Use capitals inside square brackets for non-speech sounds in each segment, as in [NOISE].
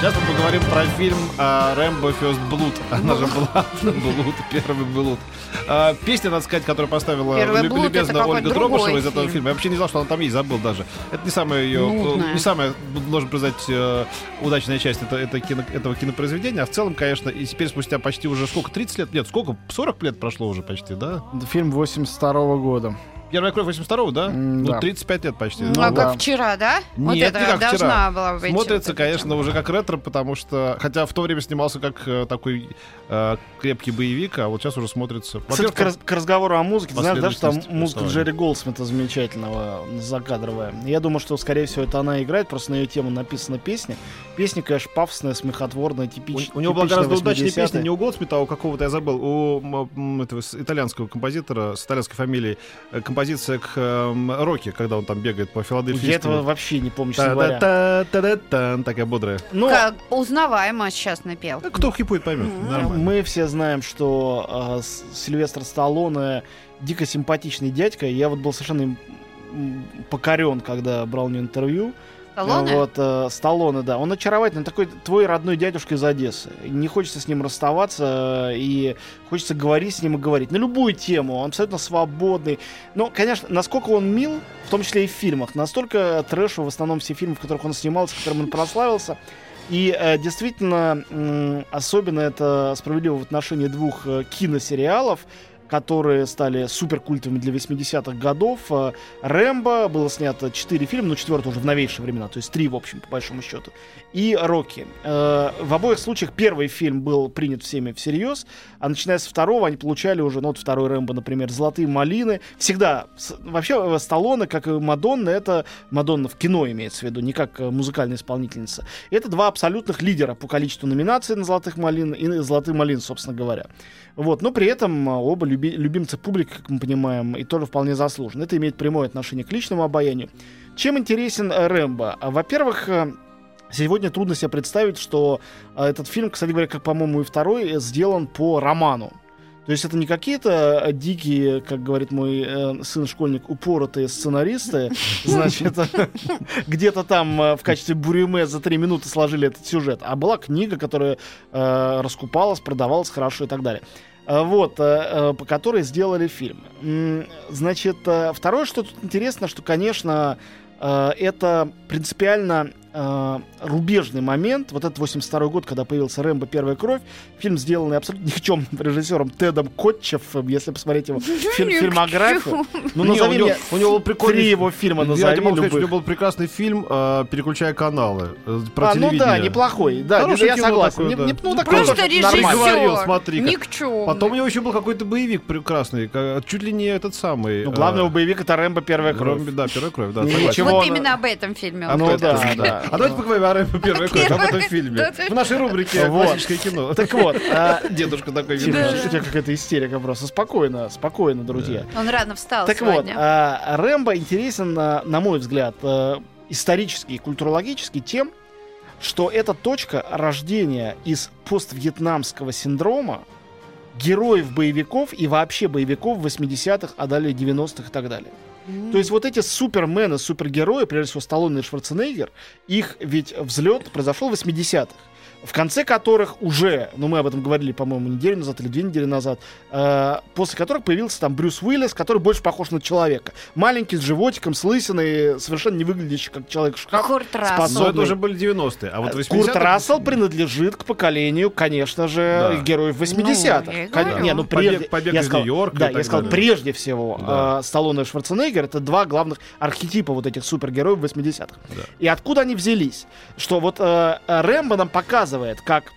Сейчас мы поговорим про фильм а, «Рэмбо First Blood». Она же была Блуд, первый Блуд. А, Песня, надо сказать, которую поставила люб- любезно Ольга Дробышева из этого фильм. фильма. Я вообще не знал, что она там есть, забыл даже. Это не самая ее, Нудная. не самая, должен признать, э, удачная часть это, это кино- этого кинопроизведения. А в целом, конечно, и теперь спустя почти уже сколько, 30 лет? Нет, сколько? 40 лет прошло уже почти, да? Фильм 82 года. Первая кровь 82 да? М, Ну, да. 35 лет почти. Ну, Ну а да. как вчера, да? вот Нет, это не как должна вчера. была быть. Смотрится, вот конечно, тема. уже как ретро, потому что... Хотя в то время снимался как э, такой э, крепкий боевик, а вот сейчас уже смотрится... Кстати, к, раз- к разговору о музыке, ты знаешь, да, что там музыка. Джерри Голдсмита замечательного, закадровая. Я думаю, что, скорее всего, это она играет, просто на ее тему написана песня. Песня, конечно, пафосная, смехотворная, У, типич, у него была типичная гораздо удачнее 80-е. песня, не у Голдсмита, а у какого-то, я забыл, у этого итальянского композитора с итальянской фамилией, э, композиция к эм, Рокки, когда он там бегает по Филадельфии. Я этого вообще не помню, честно говоря. Такая бодрая. Но Как узнаваемо сейчас напел. Ну, Кто хипует, поймет. Нормально. мы все знаем, что э, С- Сильвестр Сталлоне дико симпатичный дядька. Я вот был совершенно покорен, когда брал у него интервью. Сталлоне? Вот, э, Сталлоне, да. Он очаровательный, такой твой родной дядюшка из Одессы. Не хочется с ним расставаться, э, и хочется говорить с ним и говорить. На любую тему, он абсолютно свободный. Но, конечно, насколько он мил, в том числе и в фильмах, настолько трэшу в основном все фильмы, в которых он снимался, в которых он прославился. И э, действительно, м, особенно это справедливо в отношении двух э, киносериалов, которые стали суперкультовыми для 80-х годов. Э, Рэмбо было снято 4 фильма, ну, четвертый уже в новейшие времена, то есть 3, в общем, по большому счету. И Рокки. Э, В обоих случаях первый фильм был принят всеми всерьез, а начиная с второго они получали уже, ну, вот второй Рэмбо, например, «Золотые малины». Всегда, вообще, э, Сталлоне, как и Мадонна, это Мадонна в кино имеется в виду, не как музыкальная исполнительница. Это два абсолютных лидера по количеству номинаций на «Золотых малин» и «Золотые малины», собственно говоря. Вот, но при этом оба люби- любимцы публики, как мы понимаем, и тоже вполне заслуженно. Это имеет прямое отношение к личному обаянию. Чем интересен э, Рэмбо? А, Во-первых, э, сегодня трудно себе представить, что э, этот фильм, кстати говоря, как, по-моему, и второй, сделан по роману. То есть это не какие-то дикие, как говорит мой э, сын-школьник, упоротые сценаристы, значит, [LAUGHS] где-то там в качестве бурюме за три минуты сложили этот сюжет, а была книга, которая раскупалась, продавалась хорошо и так далее. Э, Вот, э, э, по которой сделали фильм. Значит, второе, что тут интересно, что, конечно, это принципиально э, рубежный момент. Вот этот 82 год, когда появился «Рэмбо. Первая кровь», фильм, сделанный абсолютно никчемным [LAUGHS] режиссером Тедом Котчефом, если посмотреть его [LAUGHS] фильм- фильмографию. Ну, Не, назови у него, у него был прикольный три его фильма, Я назови тебе могу сказать, у него был прекрасный фильм э, «Переключая каналы» э, про А, ну да, неплохой. Да, Хорошее я кино согласен. такое, Не- да. не- ну, Ну, такой Просто нормальный. говорил, режиссер. смотри-ка. Никчемный. Потом у него еще был какой-то боевик прекрасный, ка- чуть ли не этот самый. Ну, главный э, боевик это Рэмбо первая кровь. Ромби- Да, первая кровь, да. Ну, ничего. Вот именно об этом фильме. А он Ну да, да. А давайте поговорим о Рэмбо первая кровь, об этом фильме. В нашей рубрике. «Классическое кино». [LAUGHS] Так вот, а, Дедушка такой. видно. у тебя какая-то истерика просто. Спокойно, спокойно, друзья. Он рано встал Так вот, а, Рэмбо интересен, а, на мой взгляд, исторически и культурологически тем, что это точка рождения из поствьетнамского синдрома героев боевиков и вообще боевиков 80-х, а далее 90-х и так далее. То есть вот эти супермены, супергерои, прежде всего Сталлоне и Шварценеггер, их ведь взлет произошел в 80-х. В конце которых уже, ну мы об этом говорили, по-моему, неделю назад или две недели назад, э, после которых появился там Брюс Уиллис, который больше похож на человека. Маленький, с животиком, с лысиной, совершенно не выглядящий как человек-шкаф. Курт Рассел. способный. Но это уже были 90-е. А вот 80-е... Курт Рассел принадлежит к поколению, конечно же, Да. героев 80-х. Ну, Кон-. Не, ну Побег- прежде, побег я из сказал, Нью-Йорка Да, я сказал, далее. прежде всего, Да. э, Сталлоне и Шварценеггер это два главных архетипа вот этих супергероев 80-х. Да. И откуда они взялись? Что вот э, э, Рэмбо нам показывает, как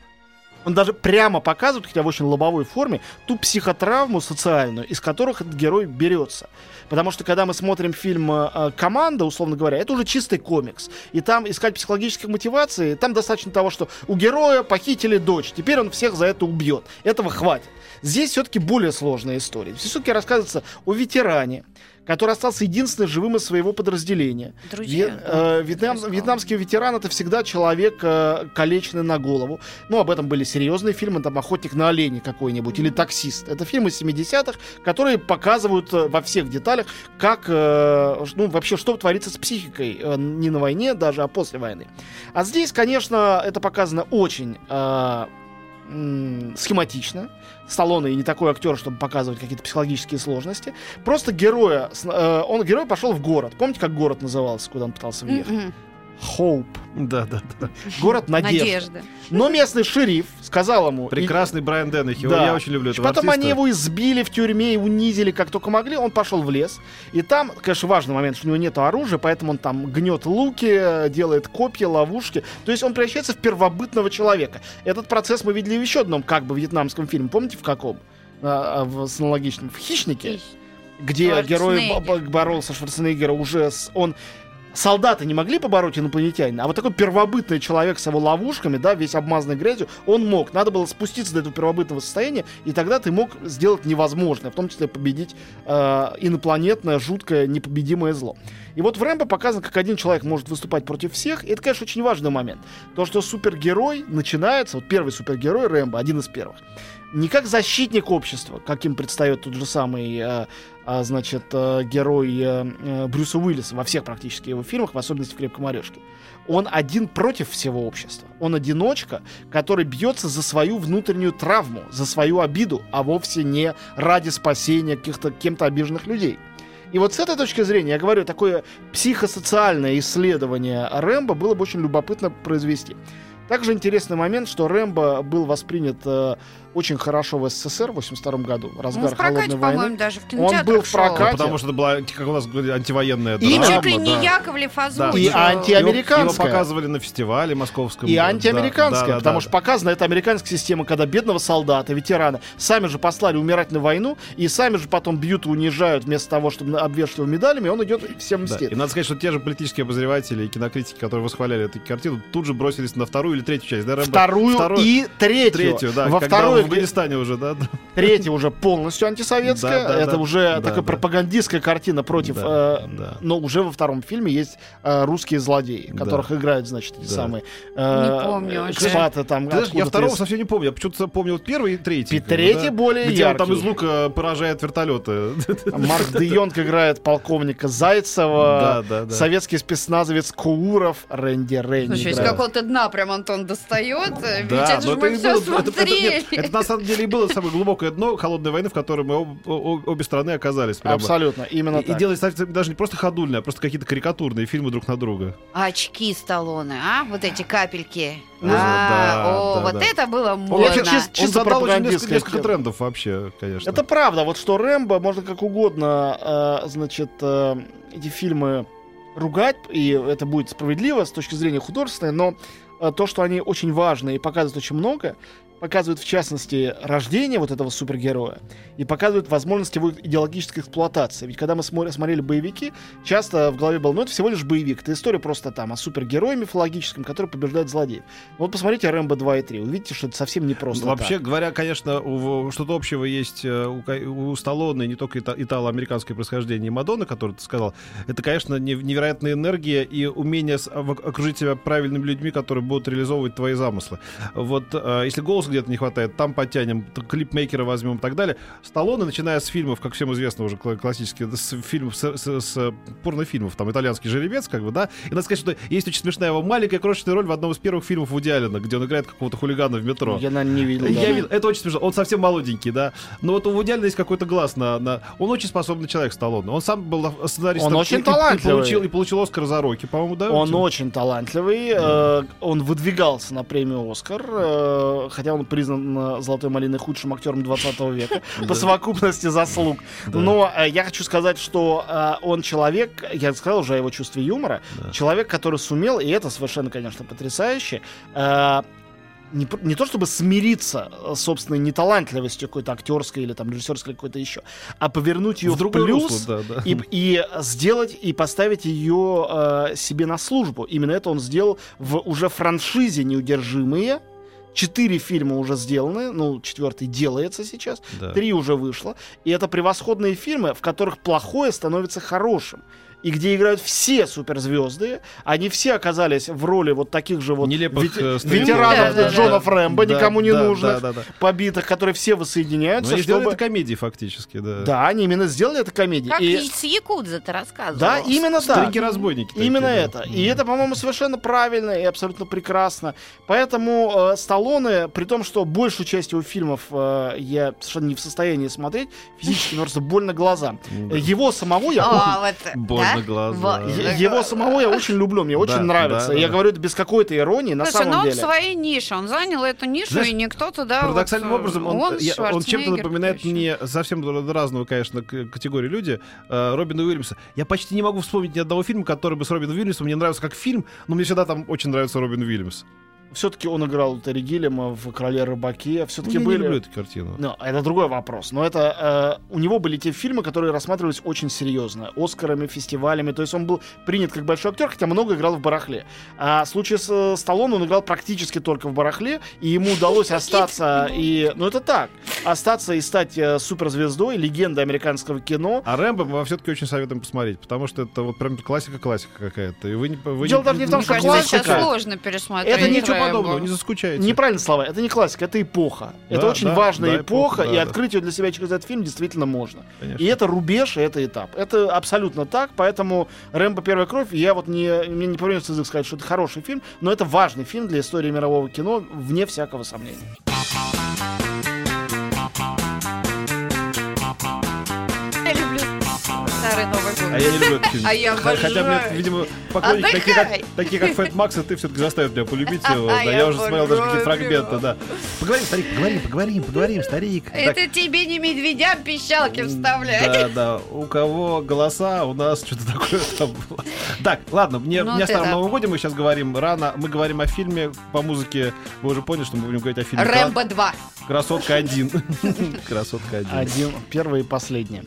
он даже прямо показывает, хотя в очень лобовой форме, ту психотравму социальную, из которых этот герой берется. Потому что когда мы смотрим фильм э, э, «Команда», условно говоря, это уже чистый комикс. И там искать психологических мотиваций, там достаточно того, что у героя похитили дочь, теперь он всех за это убьет. Этого хватит. Здесь все-таки более сложная история. Все-таки рассказывается о ветеране, который остался единственным живым из своего подразделения. Друзья, Ве- да, э, вьетнам- вьетнамский ветеран это всегда человек э, калеченный на голову. Ну, об этом были серьезные фильмы, там «Охотник на оленя» какой-нибудь, или «Таксист». Это фильмы 70-х, которые показывают э, во всех деталях, как, э, ну, вообще, что творится с психикой э, не на войне даже, а после войны. А здесь, конечно, это показано очень э, схематично. Сталлоне и не такой актер, чтобы показывать какие-то психологические сложности. Просто героя, э, он герой пошел в город. Помните, как город назывался, куда он пытался въехать? М-м. Hope. Да, да, да. [LAUGHS] Город надежды. Надежда. Но местный шериф сказал ему... Прекрасный Брайан Деннехи. Да. Я очень люблю этого Потом артиста. они его избили в тюрьме и унизили как только могли. Он пошел в лес. И там, конечно, важный момент, что у него нет оружия, поэтому он там гнет луки, делает копья, ловушки. То есть он превращается в первобытного человека. Этот процесс мы видели в еще одном как бы вьетнамском фильме. Помните, в каком? А, а, в с аналогичном. В «Хищнике», где герой боролся Шварценеггера уже с... Он Солдаты не могли побороть инопланетянина, а вот такой первобытный человек с его ловушками, да, весь обмазанный грязью, он мог. Надо было спуститься до этого первобытного состояния, и тогда ты мог сделать невозможное, в том числе победить э, инопланетное, жуткое, непобедимое зло. И вот в Рэмбо показано, как один человек может выступать против всех, и это, конечно, очень важный момент. То, что супергерой начинается, вот первый супергерой Рэмбо, один из первых, не как защитник общества, каким предстает тот же самый, э, а, значит, э, герой э, э, Брюса Уиллиса во всех практически его фильмах, в особенности в «Крепком орешке». Он один против всего общества. Он одиночка, который бьется за свою внутреннюю травму, за свою обиду, а вовсе не ради спасения каких-то кем-то обиженных людей. И вот с этой точки зрения, я говорю, такое психосоциальное исследование Рэмбо было бы очень любопытно произвести. Также интересный момент, что Рэмбо был воспринят э, очень хорошо в СССР в 82 году, Он разгар в прокате, холодной войны. по-моему, даже в Он был в прокате. Ну, потому что это была, как у нас говорили, антивоенная И драма. Чуть ли не да. Яковлев Да. озвучил. И антиамериканская. Его, его показывали на фестивале московском. И Да, антиамериканская, да, да, потому да. что показана эта американская система, когда бедного солдата, ветерана, сами же послали умирать на войну, и сами же потом бьют и унижают вместо того, чтобы обвешивать его медалями, он идет и всем Да. мстит. И надо сказать, что те же политические обозреватели и кинокритики, которые восхваляли эту картину, тут же бросились на вторую или третью часть. Да, Рэмбо? Вторую Вторую- и третью. Третью, да. Во второй, в Афганистане уже, да. Да. третья уже полностью антисоветская. Да, да, это да. уже Да, такая да. пропагандистская картина против. Да, э, да. Но уже во втором фильме есть э, русские злодеи, Да. которых играют, значит, эти Да. самые э, Не помню уже. экспаты там. Ты знаешь, я второго из- совсем не помню. Я почему-то помнил первый и третий. И третий да. более Где он там яркий. из лука поражает вертолеты. Марк Де Йонг играет полковника Зайцева. Да, да, да. Советский спецназовец Куров, Рэнди Рейн. Слушай, из какого-то дна прям Антон достает. Ведь Да, это но же мы все смотрели. Это на самом деле и было самое глубокое дно холодной войны, в которой мы об- обе страны оказались. прямо. Абсолютно, именно И, и так. делать кстати, даже не просто ходульные, а просто какие-то карикатурные фильмы друг на друга. Очки Сталлоне, а? Вот эти капельки. Ну, А, да, О, да, вот да. это было Он модно. вообще чис- Он Чисто задал очень несколько, несколько трендов вообще, конечно. Это правда, вот что Рэмбо, можно как угодно, э, значит, э, эти фильмы ругать, и это будет справедливо с точки зрения художественной, но э, то, что они очень важны и показывают очень много, показывают в частности рождение вот этого супергероя и показывают возможность его идеологической эксплуатации. Ведь когда мы смотрели боевики, часто в голове было, ну это всего лишь боевик, это история просто там о супергерое мифологическом, который побеждает злодеев. Но вот посмотрите Рэмбо 2 и 3, увидите, что это совсем не просто Ну, Вообще так. говоря, конечно, что-то общего есть э, у, у Сталлоне, не только ита- итало-американское происхождение Мадонны, который ты сказал. Это, конечно, не- невероятная энергия и умение окружить себя правильными людьми, которые будут реализовывать твои замыслы. Вот э, если голос где-то не хватает, там подтянем, клипмейкера возьмем и так далее. Сталлоне, начиная с фильмов, как всем известно уже кла- классические, с фильмов, с, с- с порнофильмов, там «Итальянский жеребец», как бы, да, и надо сказать, что есть очень смешная его маленькая крошечная роль в одном из первых фильмов Вуди Аллена, где он играет какого-то хулигана в метро. Я, наверное, не видел. Я даже. видел, это очень смешно. Он совсем молоденький, да. Но вот у Вуди есть какой-то глаз на, на... Он очень способный человек, Сталлоне. Он сам был сценаристом. Он очень и- талантливый. И получил, и получил Оскар за Рокки, по-моему, да? Он Очень? талантливый. э, он выдвигался на премию Оскар, э, хотя он признан э, Золотой малиной худшим актером 20 века [LAUGHS] по совокупности заслуг. Но э, я хочу сказать, что э, он человек, я сказал уже о его чувстве юмора, человек, который сумел, и это совершенно, конечно, потрясающе, не, не то чтобы смириться с собственной неталантливостью какой-то актерской или там режиссерской какой-то еще, а повернуть ее В в, другое плюс, русло, да, да. и, и сделать и поставить ее э, себе на службу. Именно это он сделал в уже франшизе неудержимые. Четыре фильма уже сделаны, ну, четвертый делается сейчас, Да. три уже вышло. И это превосходные фильмы, в которых плохое становится хорошим. И где играют все суперзвезды, они все оказались в роли вот таких же вот Нелепых, вет- э, ветеранов Да, да, Джонов Рэмбо, Да, никому не да, нужных, да, да, да. побитых, которые все Но воссоединяются, они сделали чтобы... это комедии фактически, да. Да, они именно сделали это комедией. Как И- с Якудза ты рассказывал. Да, именно так. Старики-разбойники. такие, Именно да. это. И это, по-моему, совершенно правильно и абсолютно прекрасно. Поэтому э, Сталлоне, при том, что большую часть его фильмов э, я совершенно не в состоянии смотреть, физически просто больно глазам. Да. Его самого я... А, вот, Глаза. Его самого я очень люблю, мне очень нравится. я говорю это без какой-то иронии, на самом ну он в деле. своей нише, он занял эту нишу, и никто туда... Парадоксальным э, образом, он, чем-то напоминает мне совсем разного, конечно, категории люди, э, Робина Уильямса. Я почти не могу вспомнить ни одного фильма, который бы с Робином Уильямсом мне нравился как фильм, но мне всегда там очень нравится Робин Уильямс. Все-таки он играл Терри Гиллиама в «Короле рыбаке». Ну, Все-таки я не люблю эту картину. Ну, это другой вопрос. Но это э, у него были те фильмы, которые рассматривались очень серьезно. Оскарами, фестивалями. То есть он был принят как большой актер, хотя много играл в барахле. А в случае с э, Сталлоне он играл практически только в барахле, и ему удалось остаться и... Ну, это так. Остаться и стать э, суперзвездой, легендой американского кино. А Рэмбо мы вам все-таки очень советуем посмотреть, потому что это вот прям классика-классика какая-то. И вы не, вы Дело не, даже не в том, что классика. сложно пересмотреть. Это ничего Рэмбо. подобного, не заскучайте. Неправильно слова, это не классика, это эпоха. это Да, очень да, важная да, эпоха, эпоха, да, и да. открыть ее для себя через этот фильм действительно можно. Конечно. И это рубеж, и это этап. Это абсолютно так, поэтому «Рэмбо. Первая кровь», я вот не, мне не повернется язык сказать, что это хороший фильм, но это важный фильм для истории мирового кино, вне всякого сомнения. А я не люблю этот фильм. А я Х- Хотя мне, обожаю. видимо, поклонники такие как, такие как Фэт Макс, и ты все-таки заставят меня полюбить его. А Да, я я уже смотрел даже какие-то обожаю. фрагменты, да. Поговорим, старик, поговорим, поговорим, поговорим, старик. Так, Это тебе не медведям пищалки вставлять. Да, да. У кого голоса, у нас что-то такое там было. Так, ладно, мне, Ну не о ты Старом да. Новом Годе мы сейчас говорим рано. Мы говорим о фильме по музыке. Вы уже поняли, что мы будем говорить о фильме Рэмбо 2. Красотка 1. [LAUGHS] Красотка 1. Один, первый и последний.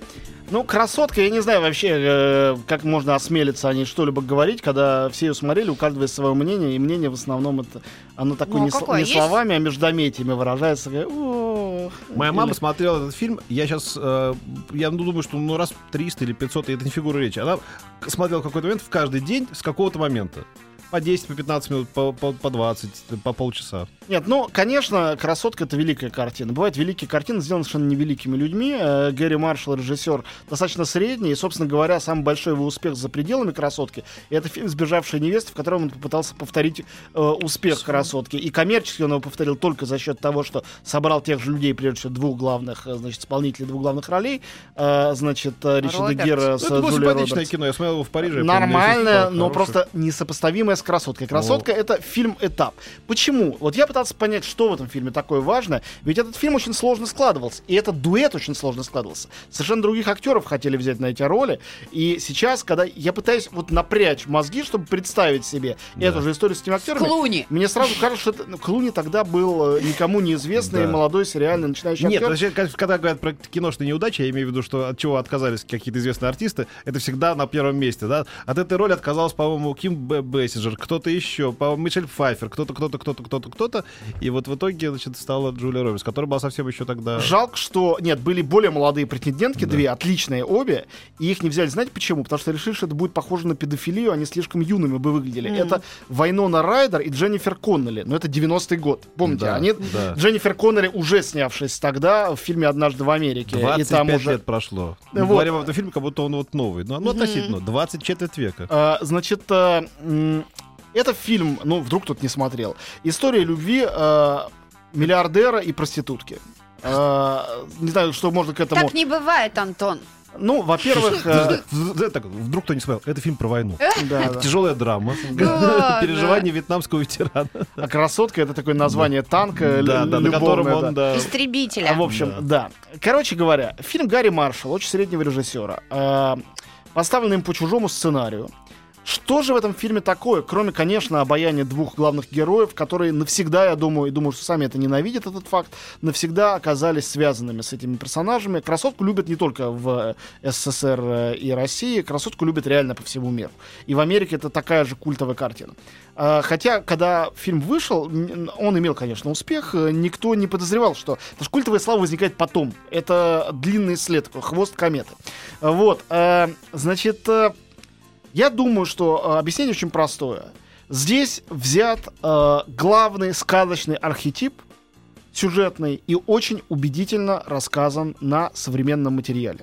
Ну, красотка, я не знаю вообще, э, как можно осмелиться о ней что-либо говорить, когда все ее смотрели, у каждого есть свое мнение, и мнение в основном это, оно такое Ну, не, сл- какое? не Есть? словами, а междометиями выражается. «Ох». Моя мама Или- смотрела этот фильм. Я сейчас, я ну, думаю, что ну раз 300 или 500, и это не фигура речи. Она смотрела в какой-то момент в каждый день с какого-то момента. По 10, по 15 минут, по, по, по 20, по полчаса. Нет, ну, конечно, «Красотка» — это великая картина. Бывают великие картины, сделаны совершенно невеликими людьми. Э, Гэри Маршалл, режиссер, достаточно средний. И, собственно говоря, самый большой его успех за пределами «Красотки» — это фильм «Сбежавшая невеста», в котором он попытался повторить э, успех «Красотки». И коммерчески он его повторил только за счет того, что собрал тех же людей, прежде всего, двух главных, э, значит, исполнителей двух главных ролей. Э, значит, э, Ричарда. Гера Ну, с это было симпатичное Робертс. кино. Я смотрел его в Париже. я помню, но хорошее. просто несопоставимая с красоткой. Красотка это фильм-этап. Почему? Вот я пытался понять, что в этом фильме такое важное. Ведь этот фильм очень сложно складывался. И этот дуэт очень сложно складывался. Совершенно других актеров хотели взять на эти роли. И сейчас, когда я пытаюсь вот напрячь мозги, чтобы представить себе Да. эту же историю с этими актерами, Клуни. мне сразу кажется, что это- ну, Клуни тогда был э, никому неизвестный Да. молодой сериальный начинающий Нет, актер. вообще, ка- когда говорят про киношные неудачи, я имею в виду, что от чего отказались какие-то известные артисты, это всегда на первом месте, да. От этой роли отказалась, по-моему, Ким Б- Бессинджер, кто-то еще, по-моему, Мишель Пфайфер, кто-то, кто-то, кто-то, кто-то, кто-то. И вот в итоге, значит, стала Джулия Робертс, которая была совсем еще тогда... Жалко, что... Нет, были более молодые претендентки, Да. две, отличные обе, и их не взяли. Знаете почему? Потому что решили, что это будет похоже на педофилию, они слишком юными бы выглядели. Мгм. Это Вайнона Райдер и Дженнифер Коннелли. Но это 90-й год. Помните? Да, они... да. Дженнифер Коннелли уже снявшись тогда в фильме «Однажды в Америке». 25 и там уже... лет прошло. Мы Вот. говорим об этом фильме, как будто он вот новый. Ну, ну относительно. 20 четверть века. А, значит, а, м, это фильм, ну, вдруг кто-то не смотрел. История любви а, миллиардера и проститутки. А, не знаю, что можно к этому... Так не бывает, Антон. Ну, во-первых... э, [LAUGHS] Так, Вдруг кто не смотрел. Это фильм про войну. да, да. Тяжелая драма. [LAUGHS] Да, Переживания вьетнамского ветерана. [LAUGHS] А красотка это такое название танка, Да, лю- да, на котором он, да. да. Истребителя. А, в общем, да. Короче говоря, фильм Гарри Маршалл, очень среднего режиссера, э, поставлен им по чужому сценарию. Что же в этом фильме такое, кроме, конечно, обаяния двух главных героев, которые навсегда, я думаю, и думаю, что сами это ненавидят, этот факт, навсегда оказались связанными с этими персонажами. Красотку любят не только в э, СССР э, и России, красотку любят реально по всему миру. И в Америке это такая же культовая картина. А, Хотя, когда фильм вышел, он имел, конечно, успех, э, никто не подозревал, что... Потому что культовая слава возникает потом. Это длинный след, хвост кометы. Вот, значит, я думаю, что э, объяснение очень простое. Здесь взят э, главный сказочный архетип сюжетный и очень убедительно рассказан на современном материале.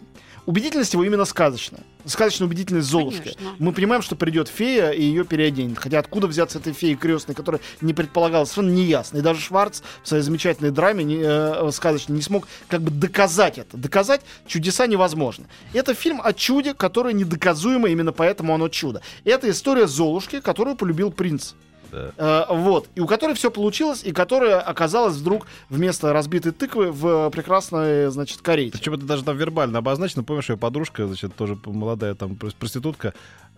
Убедительность его именно сказочная. Сказочная убедительность Золушки. Конечно. Мы понимаем, что придет фея и ее переоденет. Хотя откуда взяться этой феи крестной, которая не предполагалась, совершенно неясно. И даже Шварц в своей замечательной драме не, э, сказочной не смог как бы доказать это. Доказать чудеса невозможно. Это фильм о чуде, которое недоказуемо, именно поэтому оно чудо. Это история Золушки, которую полюбил принц. Да. Э, вот. И у которой все получилось, и которая оказалась вдруг вместо разбитой тыквы в прекрасной, значит, карете. Причем это даже там вербально обозначено. Помнишь, ее подружка, значит, тоже молодая там прос- проститутка,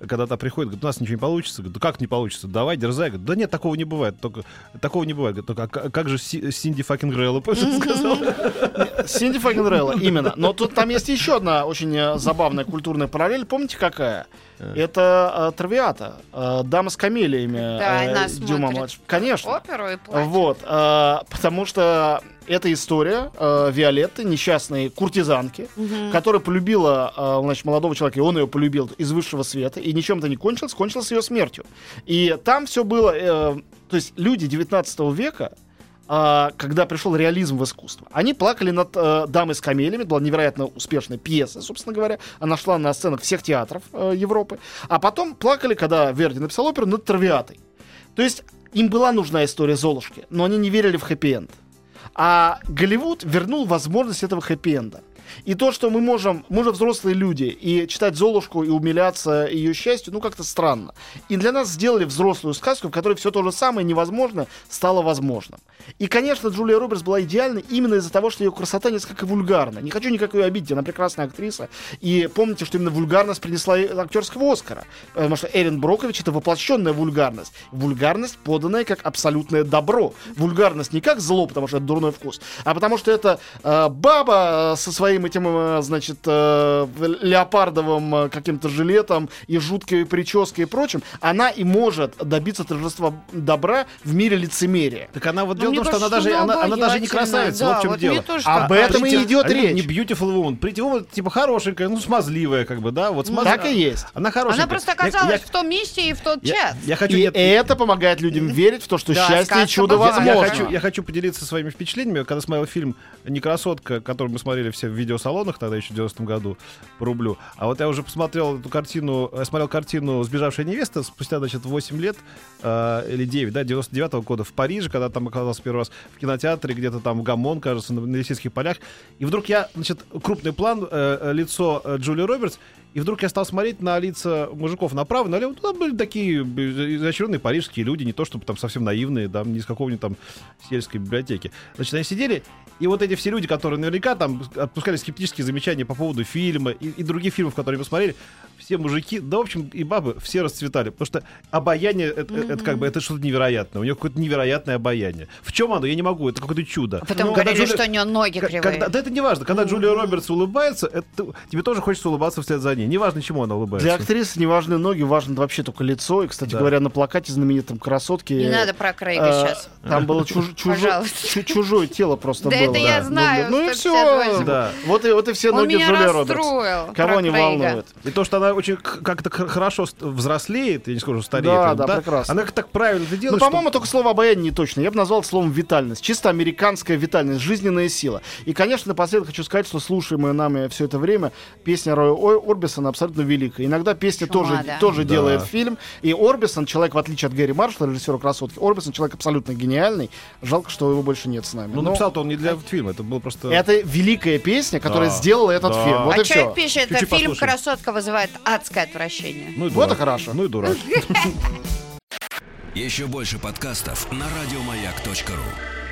когда та приходит, говорит, у нас ничего не получится. Говорит, как не получится? Давай, дерзай. Говорит, да нет, такого не бывает. Только, такого не бывает. Говорит, «Только, а как же Си- Cinde- fucking -rella, [LAUGHS] помнишь, она сказала? [LAUGHS] Синди Фагенрелла, именно. Но тут там есть еще одна очень э, забавная культурная параллель. Помните, какая? Это э, Травиата, э, дама с камелиями Да, э, она Дюма младший. Конечно. Оперу и платье. Вот, э, потому что это история э, Виолетты, несчастной куртизанки, Мгм. которая полюбила э, значит, молодого человека, и он ее полюбил из высшего света, и ничем это не кончилось, кончилось ее смертью. И там все было, э, то есть люди 19 века, а, когда пришел реализм в искусство. Они плакали над э, «Дамой с камелями», была невероятно успешная пьеса, собственно говоря. Она шла на сценах всех театров э, Европы. А потом плакали, когда Верди написал оперу, над «Травиатой». То есть им была нужна история Золушки, но они не верили в хэппи-энд. А Голливуд вернул возможность этого хэппи-энда. И то, что мы можем, мы же взрослые люди, и читать Золушку и умиляться ее счастью, ну как-то странно. И для нас сделали взрослую сказку, в которой все то же самое невозможно стало возможным. И, конечно, Джулия Робертс была идеальной именно из-за того, что ее красота несколько вульгарна. Не хочу никак ее обидеть, она прекрасная актриса. И помните, что именно вульгарность принесла актерского Оскара. Потому что Эрин Брокович это воплощенная вульгарность. Вульгарность, поданная как абсолютное добро. Вульгарность не как зло, потому что это дурной вкус, а потому что это э, баба э, со своим этим, э, значит, э, леопардовым э, каким-то жилетом и жуткой прической и прочим, она и может добиться торжества добра в мире лицемерия. Так она вот Ну, дело в том, что она даже, она, она даже не красавица, да, вот в чем вот дело. тоже Об так этом и идет Они речь. Не beautiful woman. Pretty woman, типа хорошенькая, ну смазливая, как бы, да, вот смаз- Так и есть. Она хорошенькая. Она просто Я- оказалась я- в том месте и в тот я, час. я хочу, И нет, это помогает людям верить в то, что Да, счастье и чудо бывает. я, возможно. хочу, я хочу поделиться своими впечатлениями. Когда смотрел фильм «Не красотка», который мы смотрели все в видеосалонах тогда еще в 90 году по рублю. А вот я уже посмотрел эту картину, смотрел картину «Сбежавшая невеста» спустя, значит, 8 лет э, или 9, да, 99 года в Париже, когда там оказался первый раз в кинотеатре, где-то там в Гамон, кажется, на, на Елисейских полях. И вдруг я, значит, крупный план, э, э, лицо э, Джулии Робертс, и вдруг я стал смотреть на лица мужиков направо, налево. Там были такие изощренные парижские люди, не то чтобы там совсем наивные, да, не из какого-нибудь там сельской библиотеки. Значит, они сидели, и вот эти все люди, которые наверняка там отпускали скептические замечания по поводу фильма и, и других фильмов, которые мы смотрели, все мужики, да, в общем, и бабы, все расцветали. Потому что обаяние, это, это как бы, это что-то невероятное. У нее какое-то невероятное обаяние. В чем оно? Я не могу. Это какое-то чудо. Потом Ну, говорили, Джулия- что у нее ноги кривые. Когда, да это не важно. Когда Джулия Робертс улыбается, это, тебе тоже хочется улыбаться вслед за ней. Неважно, чему она улыбается. Для актрисы не важны ноги, важно вообще только лицо. И, кстати Да. говоря, на плакате знаменитом красотки. Не надо про Крейга э, сейчас. Там было чуж- [LAUGHS] чужое тело просто Да было. это я Ну, знаю, Ну, и 158. все. Да. Вот и, вот и все ноги меня Джулии Робертс. Кого не волнует. И то, что она очень как-то хорошо взрослеет, я не скажу, стареет. Да, прям, да, прекрасно. Она так правильно это Ну, делает. по-моему, только слово обаяние не точно. Я бы назвал это словом витальность. Чисто американская витальность, жизненная сила. И, конечно, напоследок хочу сказать, что слушаемая нами все это время песня Роя Ой- Орбисона абсолютно великая. Иногда песня Чума, тоже, да. тоже Да. делает фильм. И Орбисон, человек, в отличие от Гэри Маршалла, режиссера «Красотки», Орбисон человек абсолютно гениальный. Жалко, что его больше нет с нами. Ну, Но написал-то он не для фильма, это был просто... Это великая песня, которая Да. сделала этот Да. фильм. Вот а и все. человек пишет, это Чуть-чуть фильм послушаем. «Красотка» вызывает адское отвращение. Ну и Вот и дурак. хорошо. Ну и дурак. [LAUGHS] Еще больше подкастов на радиомаяк.ру.